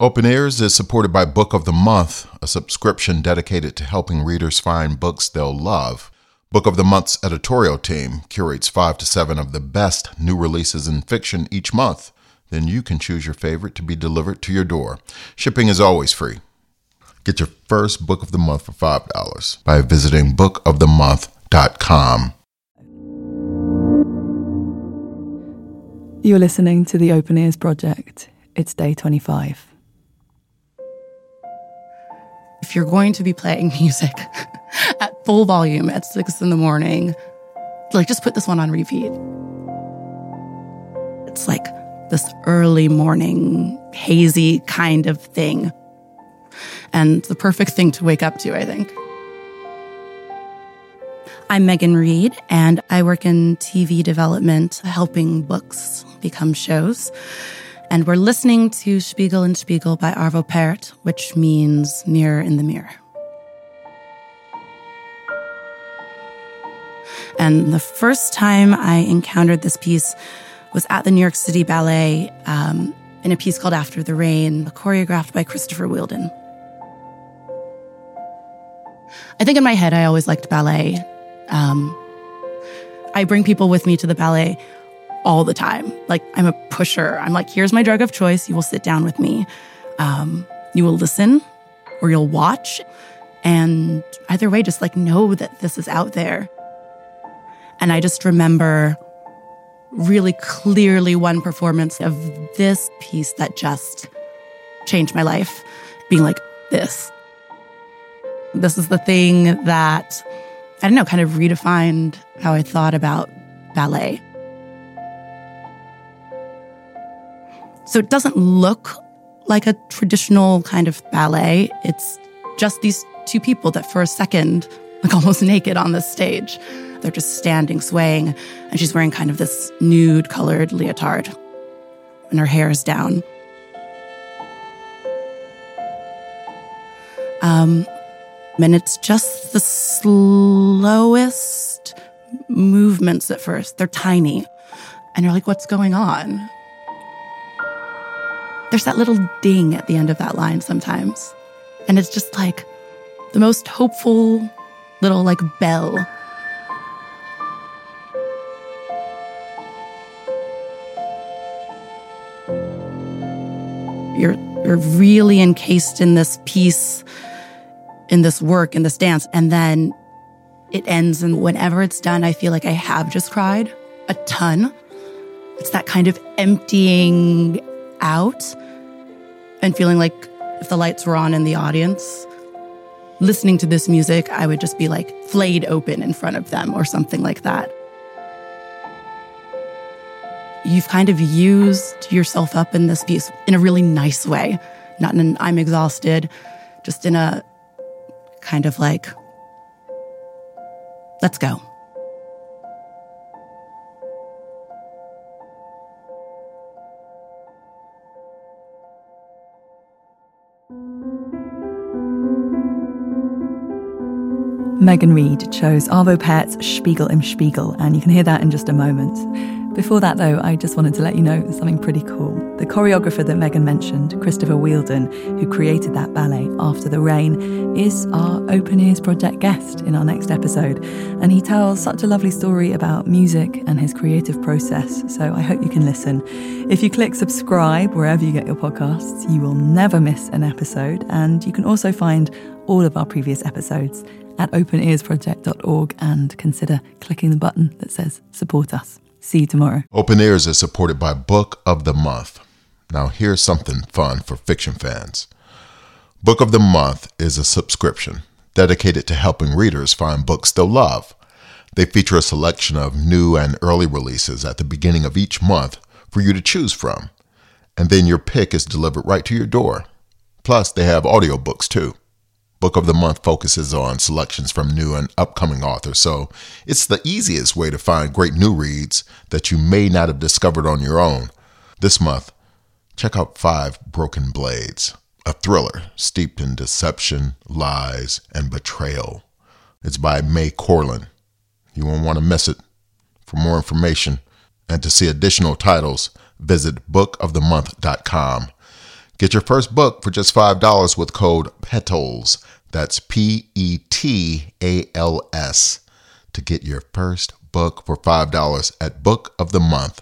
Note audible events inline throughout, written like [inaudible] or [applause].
Open Ears is supported by Book of the Month, a subscription dedicated to helping readers find books they'll love. Book of the Month's editorial team curates five to seven of the best new releases in fiction each month. Then you can choose your favorite to be delivered to your door. Shipping is always free. Get your first book of the month for $5 by visiting bookofthemonth.com. You're listening to the Open Ears Project. It's day 25. If you're going to be playing [laughs] music at full volume at six in the morning, like just put this one on repeat. It's like this early morning, hazy kind of thing. And the perfect thing to wake up to, I think. I'm Megan Reid, and I work in TV development, helping books become shows. And we're listening to Spiegel im Spiegel by Arvo Pärt, which means mirror in the mirror. And the first time I encountered this piece was at the New York City Ballet um, in a piece called After the Rain, choreographed by Christopher Wheeldon. I think in my head, I always liked ballet. Um, I bring people with me to the ballet all the time. Like, I'm a pusher. I'm like, here's my drug of choice. You will sit down with me. Um, you will listen or you'll watch. And either way, just like know that this is out there. And I just remember really clearly one performance of this piece that just changed my life, being like, this. This is the thing that, I don't know, kind of redefined how I thought about ballet. So it doesn't look like a traditional kind of ballet. It's just these two people that for a second like [laughs] almost naked on the stage. They're just standing, swaying, and she's wearing kind of this nude colored leotard, and her hair is down. Um, and it's just the slowest movements at first. They're tiny. And you're like, what's going on? There's that little ding at the end of that line sometimes. And it's just like the most hopeful little like bell You're, you're really encased in this piece, in this work, in this dance. And then it ends. And whenever it's done, I feel like I have just cried a ton. It's that kind of emptying out and feeling like if the lights were on in the audience, listening to this music, I would just be like flayed open in front of them or something like that you've kind of used yourself up in this piece in a really nice way, not in an I'm exhausted, just in a kind of like, let's go. Megan Reid chose Arvo Pärt's Spiegel im Spiegel, and you can hear that in just a moment. Before that, though, I just wanted to let you know something pretty cool. The choreographer that Megan mentioned, Christopher Wheeldon, who created that ballet After the Rain, is our Open Ears Project guest in our next episode. And he tells such a lovely story about music and his creative process. So I hope you can listen. If you click subscribe wherever you get your podcasts, you will never miss an episode. And you can also find all of our previous episodes at openearsproject.org and consider clicking the button that says support us. See you tomorrow. Open Ears is supported by Book of the Month. Now, here's something fun for fiction fans. Book of the Month is a subscription dedicated to helping readers find books they'll love. They feature a selection of new and early releases at the beginning of each month for you to choose from. And then your pick is delivered right to your door. Plus, they have audiobooks too. Book of the Month focuses on selections from new and upcoming authors, so it's the easiest way to find great new reads that you may not have discovered on your own. This month, check out Five Broken Blades, a thriller steeped in deception, lies, and betrayal. It's by Mai Corland. You won't want to miss it. For more information and to see additional titles, visit bookofthemonth.com. Get your first book for just $5 with code PETALS. That's P E T A L S to get your first book for $5 at Book of the Month.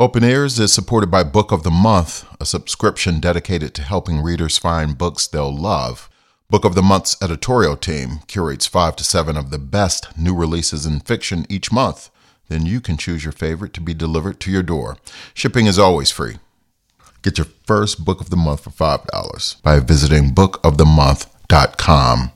Open Ears is supported by Book of the Month, a subscription dedicated to helping readers find books they'll love. Book of the Month's editorial team curates five to seven of the best new releases in fiction each month. Then you can choose your favorite to be delivered to your door. Shipping is always free. Get your first book of the month for $5 by visiting bookofthemonth.com.